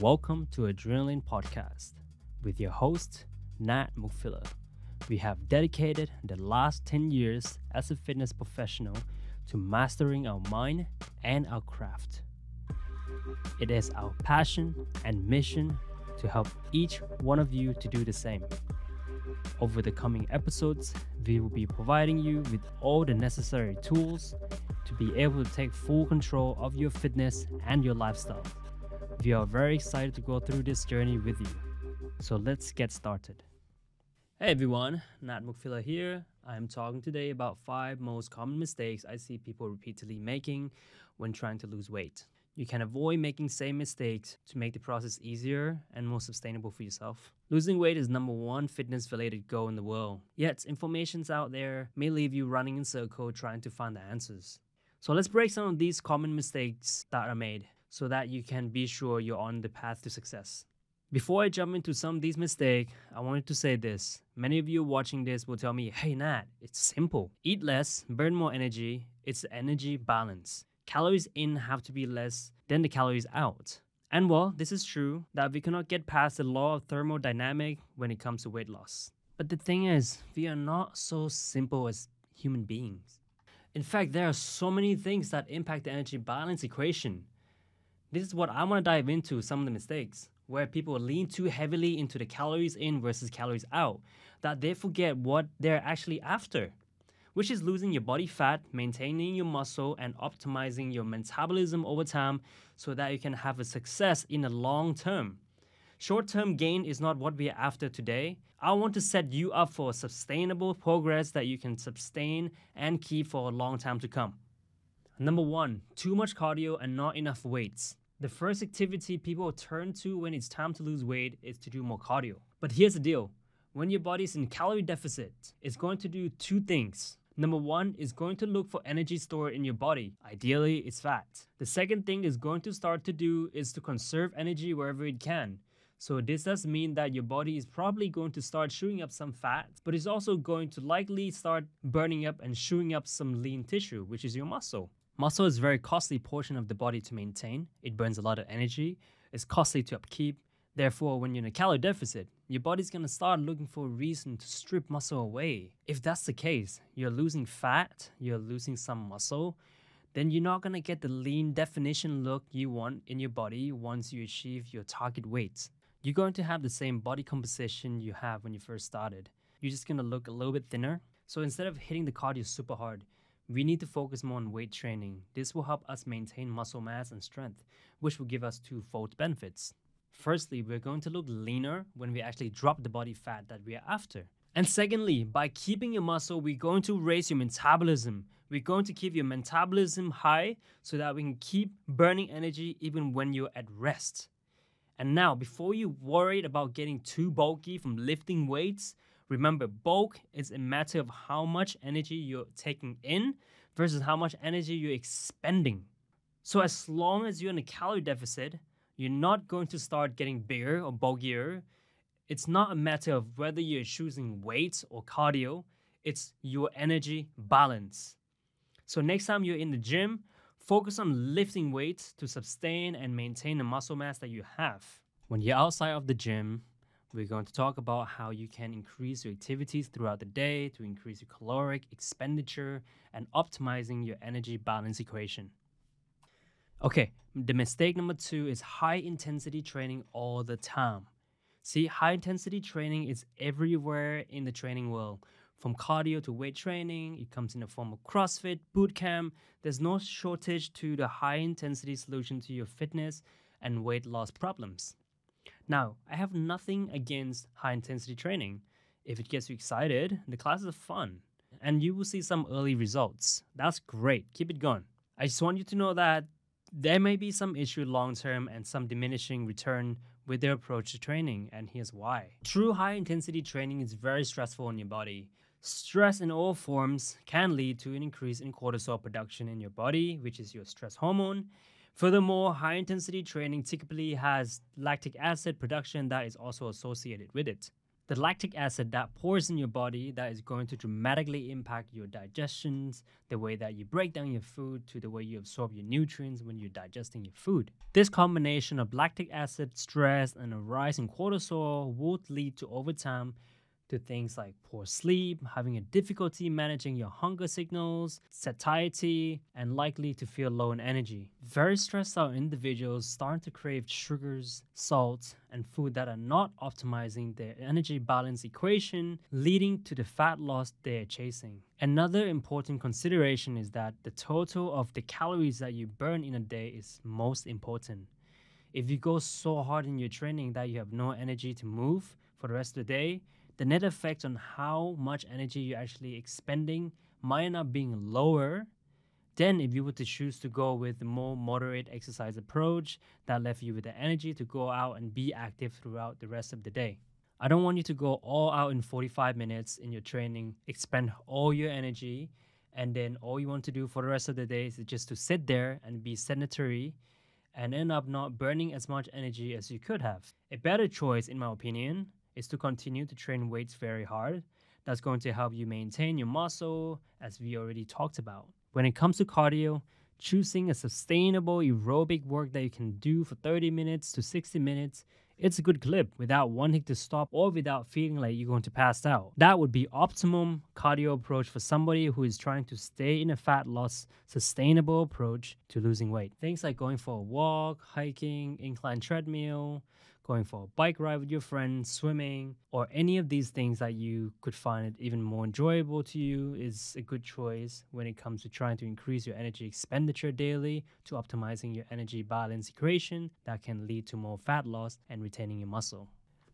Welcome to Adrenaline Podcast with your host, Nat Mukfiller. We have dedicated the last 10 years as a fitness professional to mastering our mind and our craft. It is our passion and mission to help each one of you to do the same. Over the coming episodes, we will be providing you with all the necessary tools to be able to take full control of your fitness and your lifestyle. We are very excited to go through this journey with you. So let's get started. Hey everyone, Nat Mukfila here. I'm talking today about five most common mistakes I see people repeatedly making when trying to lose weight. You can avoid making same mistakes to make the process easier and more sustainable for yourself. Losing weight is number one fitness related goal in the world. Yet information's out there may leave you running in circle trying to find the answers. So let's break some of these common mistakes that are made so that you can be sure you're on the path to success. Before I jump into some of these mistakes, I wanted to say this. Many of you watching this will tell me, hey Nat, it's simple. Eat less, burn more energy, it's energy balance. Calories in have to be less than the calories out. And well, this is true that we cannot get past the law of thermodynamic when it comes to weight loss. But the thing is, we are not so simple as human beings. In fact, there are so many things that impact the energy balance equation. This is what I want to dive into some of the mistakes where people lean too heavily into the calories in versus calories out that they forget what they're actually after, which is losing your body fat, maintaining your muscle, and optimizing your metabolism over time so that you can have a success in the long term. Short term gain is not what we are after today. I want to set you up for sustainable progress that you can sustain and keep for a long time to come. Number one, too much cardio and not enough weights. The first activity people turn to when it's time to lose weight is to do more cardio. But here's the deal when your body is in calorie deficit, it's going to do two things. Number one is going to look for energy stored in your body. Ideally, it's fat. The second thing is going to start to do is to conserve energy wherever it can. So this does mean that your body is probably going to start chewing up some fat, but it's also going to likely start burning up and chewing up some lean tissue, which is your muscle. Muscle is a very costly portion of the body to maintain. It burns a lot of energy. It's costly to upkeep. Therefore, when you're in a calorie deficit, your body's gonna start looking for a reason to strip muscle away. If that's the case, you're losing fat, you're losing some muscle, then you're not gonna get the lean definition look you want in your body once you achieve your target weight. You're going to have the same body composition you have when you first started. You're just gonna look a little bit thinner. So instead of hitting the cardio super hard, we need to focus more on weight training. This will help us maintain muscle mass and strength, which will give us twofold benefits. Firstly, we're going to look leaner when we actually drop the body fat that we are after. And secondly, by keeping your muscle, we're going to raise your metabolism. We're going to keep your metabolism high so that we can keep burning energy even when you're at rest. And now, before you worried about getting too bulky from lifting weights, Remember, bulk is a matter of how much energy you're taking in versus how much energy you're expending. So, as long as you're in a calorie deficit, you're not going to start getting bigger or bulkier. It's not a matter of whether you're choosing weights or cardio, it's your energy balance. So, next time you're in the gym, focus on lifting weights to sustain and maintain the muscle mass that you have. When you're outside of the gym, we're going to talk about how you can increase your activities throughout the day to increase your caloric expenditure and optimizing your energy balance equation. Okay, the mistake number two is high intensity training all the time. See, high intensity training is everywhere in the training world. From cardio to weight training, it comes in the form of CrossFit, boot camp. There's no shortage to the high intensity solution to your fitness and weight loss problems. Now, I have nothing against high intensity training. If it gets you excited, the classes are fun and you will see some early results. That's great. Keep it going. I just want you to know that there may be some issue long term and some diminishing return with their approach to training, and here's why. True high intensity training is very stressful on your body. Stress in all forms can lead to an increase in cortisol production in your body, which is your stress hormone, Furthermore, high intensity training typically has lactic acid production that is also associated with it. the lactic acid that pours in your body that is going to dramatically impact your digestions, the way that you break down your food, to the way you absorb your nutrients when you're digesting your food. This combination of lactic acid, stress, and a rise in cortisol would lead to over time to things like poor sleep, having a difficulty managing your hunger signals, satiety, and likely to feel low in energy. Very stressed out individuals start to crave sugars, salt, and food that are not optimizing their energy balance equation, leading to the fat loss they're chasing. Another important consideration is that the total of the calories that you burn in a day is most important. If you go so hard in your training that you have no energy to move for the rest of the day, the net effect on how much energy you're actually expending might end up being lower than if you were to choose to go with a more moderate exercise approach that left you with the energy to go out and be active throughout the rest of the day. I don't want you to go all out in 45 minutes in your training, expend all your energy, and then all you want to do for the rest of the day is just to sit there and be sedentary and end up not burning as much energy as you could have. A better choice, in my opinion, is to continue to train weights very hard. That's going to help you maintain your muscle, as we already talked about. When it comes to cardio, choosing a sustainable aerobic work that you can do for 30 minutes to 60 minutes it's a good clip without wanting to stop or without feeling like you're going to pass out. That would be optimum cardio approach for somebody who is trying to stay in a fat loss sustainable approach to losing weight. Things like going for a walk, hiking, incline treadmill, going for a bike ride with your friends, swimming, or any of these things that you could find it even more enjoyable to you is a good choice when it comes to trying to increase your energy expenditure daily to optimizing your energy balance equation that can lead to more fat loss and retaining your muscle.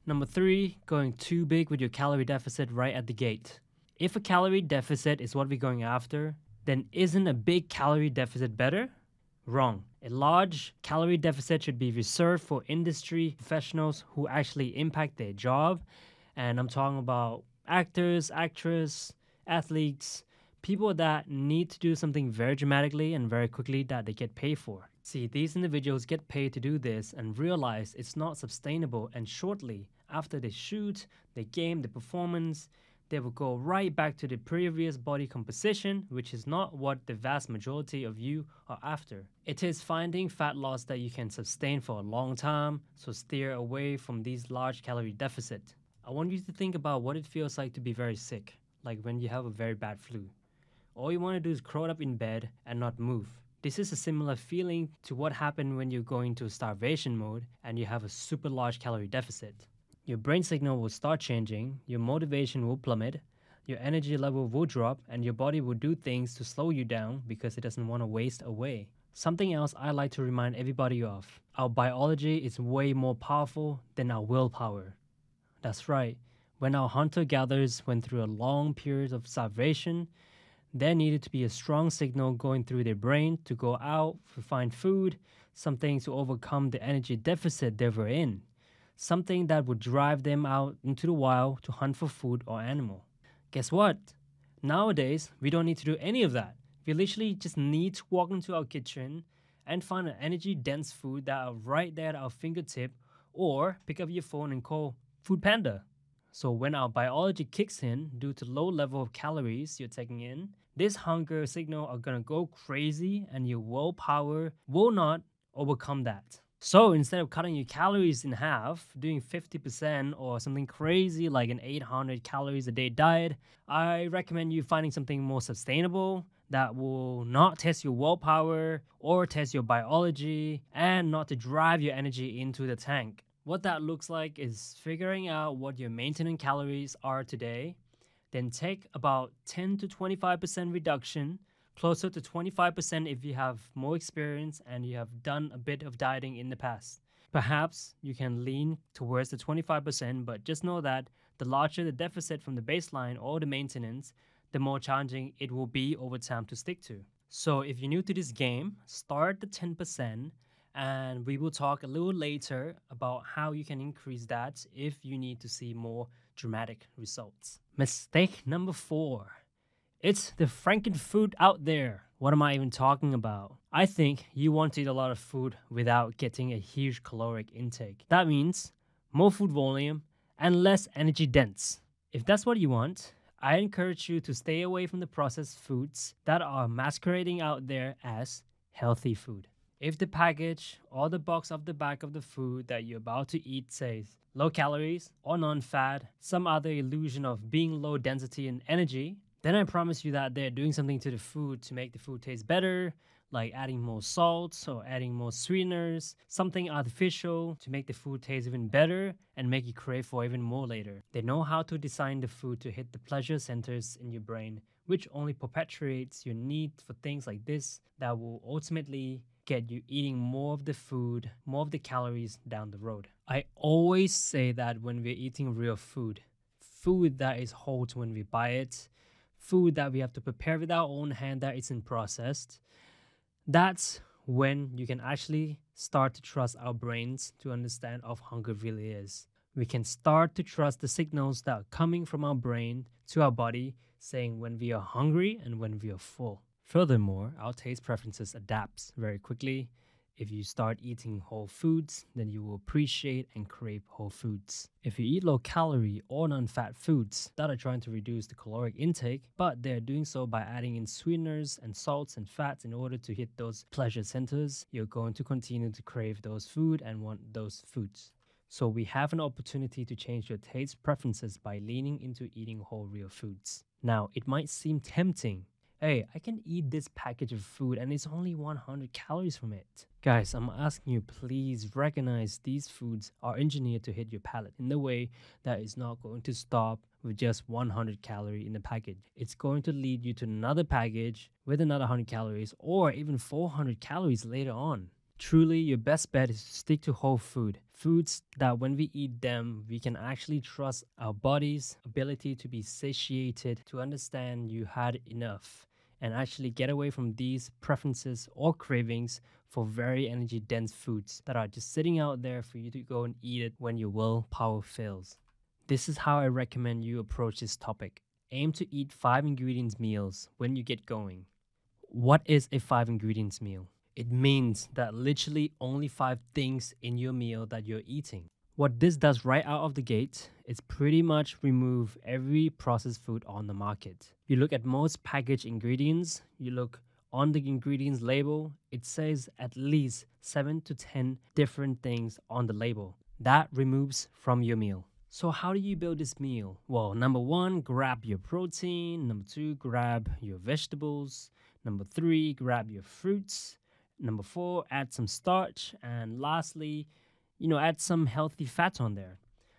Number three, going too big with your calorie deficit right at the gate. If a calorie deficit is what we're going after, then isn't a big calorie deficit better? Wrong. A large calorie deficit should be reserved for industry professionals who actually impact their job. And I'm talking about actors, actresses, athletes, people that need to do something very dramatically and very quickly that they get paid for. See, these individuals get paid to do this and realize it's not sustainable, and shortly after they shoot, they game the performance, they will go right back to the previous body composition, which is not what the vast majority of you are after. It is finding fat loss that you can sustain for a long time, so steer away from these large calorie deficit. I want you to think about what it feels like to be very sick, like when you have a very bad flu. All you want to do is curl up in bed and not move. This is a similar feeling to what happened when you go into starvation mode and you have a super large calorie deficit your brain signal will start changing, your motivation will plummet, your energy level will drop, and your body will do things to slow you down because it doesn't want to waste away. Something else I like to remind everybody of our biology is way more powerful than our willpower. That's right, when our hunter gatherers went through a long period of starvation, there needed to be a strong signal going through their brain to go out to find food, something to overcome the energy deficit they were in something that would drive them out into the wild to hunt for food or animal. Guess what? Nowadays, we don't need to do any of that. We literally just need to walk into our kitchen and find an energy dense food that are right there at our fingertip or pick up your phone and call Food Panda. So when our biology kicks in due to low level of calories you're taking in, this hunger signal are gonna go crazy and your willpower will not overcome that. So instead of cutting your calories in half, doing 50% or something crazy like an 800 calories a day diet, I recommend you finding something more sustainable that will not test your willpower or test your biology and not to drive your energy into the tank. What that looks like is figuring out what your maintenance calories are today, then take about 10 to 25% reduction closer to 25% if you have more experience and you have done a bit of dieting in the past. Perhaps you can lean towards the 25%, but just know that the larger the deficit from the baseline or the maintenance, the more challenging it will be over time to stick to. So if you're new to this game, start the 10% and we will talk a little later about how you can increase that if you need to see more dramatic results. Mistake number four it's the franken food out there. What am I even talking about? I think you want to eat a lot of food without getting a huge caloric intake. That means more food volume and less energy dense. If that's what you want, I encourage you to stay away from the processed foods that are masquerading out there as healthy food. If the package or the box of the back of the food that you're about to eat says low calories or non fat, some other illusion of being low density and energy, then I promise you that they're doing something to the food to make the food taste better, like adding more salt or adding more sweeteners, something artificial to make the food taste even better and make you crave for even more later. They know how to design the food to hit the pleasure centers in your brain, which only perpetuates your need for things like this that will ultimately get you eating more of the food, more of the calories down the road. I always say that when we're eating real food, food that is whole when we buy it, food that we have to prepare with our own hand that isn't processed, that's when you can actually start to trust our brains to understand of hunger really is. We can start to trust the signals that are coming from our brain to our body saying when we are hungry and when we are full. Furthermore, our taste preferences adapts very quickly if you start eating whole foods, then you will appreciate and crave whole foods. If you eat low calorie or non fat foods that are trying to reduce the caloric intake, but they're doing so by adding in sweeteners and salts and fats in order to hit those pleasure centers, you're going to continue to crave those food and want those foods. So we have an opportunity to change your taste preferences by leaning into eating whole real foods. Now, it might seem tempting hey, I can eat this package of food and it's only 100 calories from it. Guys, I'm asking you, please recognize these foods are engineered to hit your palate in the way that is not going to stop with just 100 calorie in the package. It's going to lead you to another package with another 100 calories or even 400 calories later on. Truly, your best bet is to stick to whole food. Foods that when we eat them, we can actually trust our body's ability to be satiated, to understand you had enough and actually get away from these preferences or cravings for very energy dense foods that are just sitting out there for you to go and eat it when your willpower fails. This is how I recommend you approach this topic. Aim to eat 5 ingredients meals when you get going. What is a 5 ingredients meal? It means that literally only 5 things in your meal that you're eating. What this does right out of the gate is pretty much remove every processed food on the market. You look at most packaged ingredients, you look on the ingredients label, it says at least 7 to 10 different things on the label. That removes from your meal. So how do you build this meal? Well, number 1, grab your protein, number 2, grab your vegetables, number 3, grab your fruits, number 4, add some starch, and lastly, you know, add some healthy fat on there.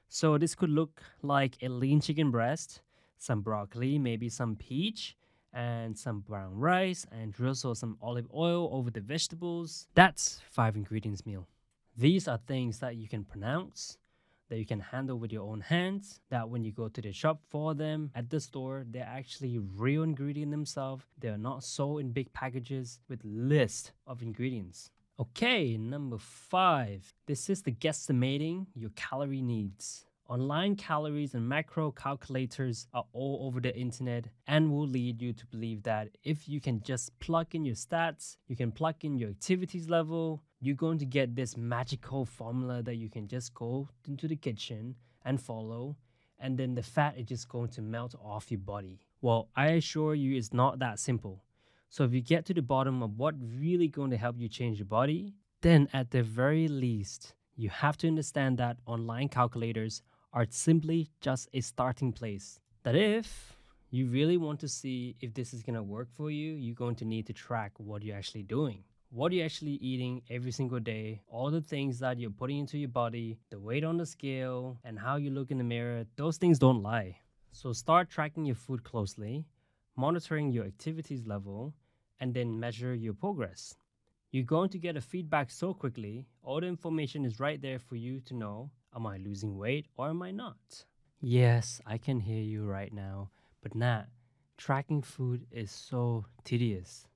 So this could look like a lean chicken breast, some broccoli, maybe some peach, and some brown rice, and drizzle some olive oil over the vegetables. That's five ingredients meal. These are things that you can pronounce, that you can handle with your own hands, that when you go to the shop for them at the store, they're actually real ingredient themselves. They're not sold in big packages with list of ingredients. Okay, number five. This is the guesstimating your calorie needs. Online calories and macro calculators are all over the internet and will lead you to believe that if you can just plug in your stats, you can plug in your activities level, you're going to get this magical formula that you can just go into the kitchen and follow, and then the fat is just going to melt off your body. Well, I assure you it's not that simple. So if you get to the bottom of what really going to help you change your body, then at the very least, you have to understand that online calculators are simply just a starting place. That if you really want to see if this is going to work for you, you're going to need to track what you're actually doing. What you're actually eating every single day, all the things that you're putting into your body, the weight on the scale, and how you look in the mirror, those things don't lie. So start tracking your food closely, monitoring your activities level, and then measure your progress. You're going to get a feedback so quickly, all the information is right there for you to know am I losing weight or am I not? Yes, I can hear you right now, but Nat, tracking food is so tedious.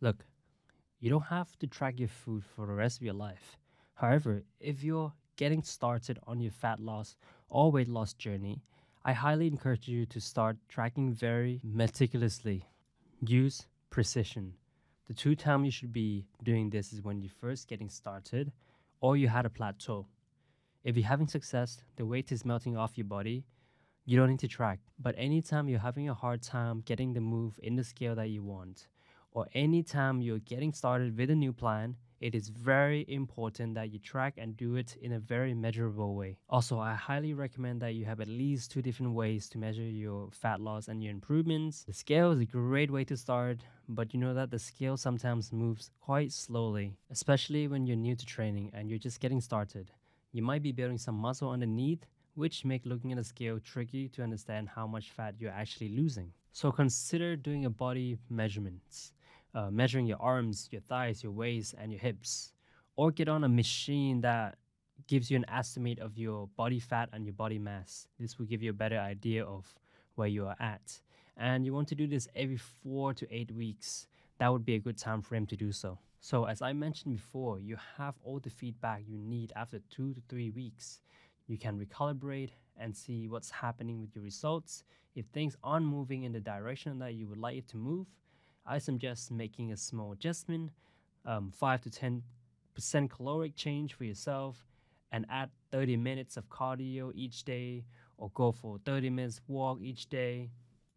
Look, you don't have to track your food for the rest of your life. However, if you're getting started on your fat loss or weight loss journey, I highly encourage you to start tracking very meticulously. Use precision. The two time you should be doing this is when you're first getting started or you had a plateau. If you're having success, the weight is melting off your body, you don't need to track. But anytime you're having a hard time getting the move in the scale that you want, or anytime you're getting started with a new plan, it is very important that you track and do it in a very measurable way. Also, I highly recommend that you have at least two different ways to measure your fat loss and your improvements. The scale is a great way to start, but you know that the scale sometimes moves quite slowly, especially when you're new to training and you're just getting started. You might be building some muscle underneath, which make looking at the scale tricky to understand how much fat you're actually losing. So consider doing a body measurements uh, measuring your arms, your thighs, your waist, and your hips, or get on a machine that gives you an estimate of your body fat and your body mass. This will give you a better idea of where you are at. And you want to do this every four to eight weeks. That would be a good time frame to do so. So, as I mentioned before, you have all the feedback you need after two to three weeks. You can recalibrate and see what's happening with your results. If things aren't moving in the direction that you would like it to move, I suggest making a small adjustment, um, 5 to 10% caloric change for yourself, and add 30 minutes of cardio each day, or go for 30 minutes walk each day.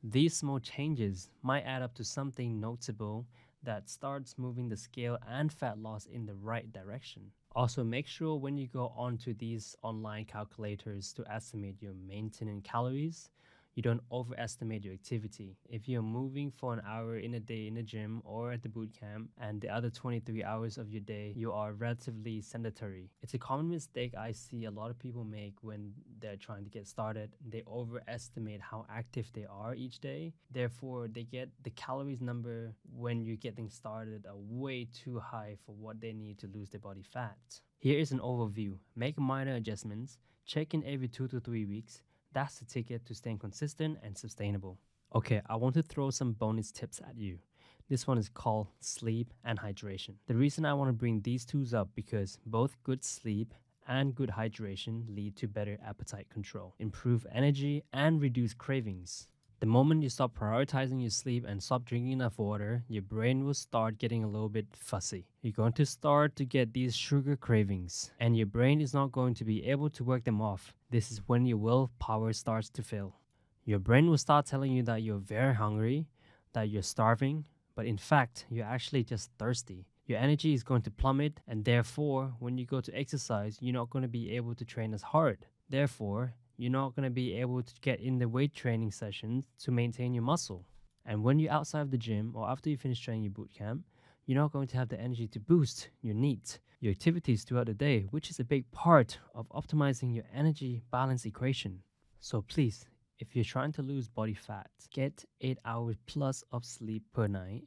These small changes might add up to something notable that starts moving the scale and fat loss in the right direction. Also, make sure when you go onto these online calculators to estimate your maintenance calories, you don't overestimate your activity. If you're moving for an hour in a day in the gym or at the boot camp, and the other 23 hours of your day you are relatively sedentary, it's a common mistake I see a lot of people make when they're trying to get started. They overestimate how active they are each day. Therefore, they get the calories number when you're getting started are way too high for what they need to lose their body fat. Here is an overview. Make minor adjustments. Check in every two to three weeks that's the ticket to staying consistent and sustainable. Okay, I want to throw some bonus tips at you. This one is called sleep and hydration. The reason I want to bring these tools up because both good sleep and good hydration lead to better appetite control, improve energy, and reduce cravings. The moment you stop prioritizing your sleep and stop drinking enough water, your brain will start getting a little bit fussy. You're going to start to get these sugar cravings, and your brain is not going to be able to work them off. This is when your willpower starts to fail. Your brain will start telling you that you're very hungry, that you're starving, but in fact, you're actually just thirsty. Your energy is going to plummet, and therefore, when you go to exercise, you're not going to be able to train as hard. Therefore, you're not going to be able to get in the weight training sessions to maintain your muscle. And when you're outside of the gym or after you finish training your boot camp, you're not going to have the energy to boost your needs, your activities throughout the day, which is a big part of optimizing your energy balance equation. So please, if you're trying to lose body fat, get 8 hours plus of sleep per night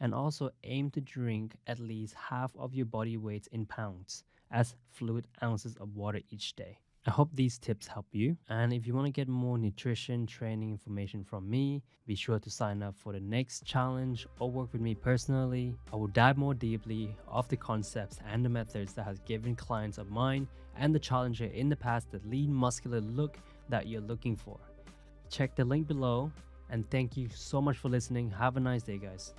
and also aim to drink at least half of your body weight in pounds as fluid ounces of water each day. I hope these tips help you. And if you want to get more nutrition training information from me, be sure to sign up for the next challenge or work with me personally. I will dive more deeply of the concepts and the methods that has given clients of mine and the challenger in the past the lean muscular look that you're looking for. Check the link below and thank you so much for listening. Have a nice day, guys.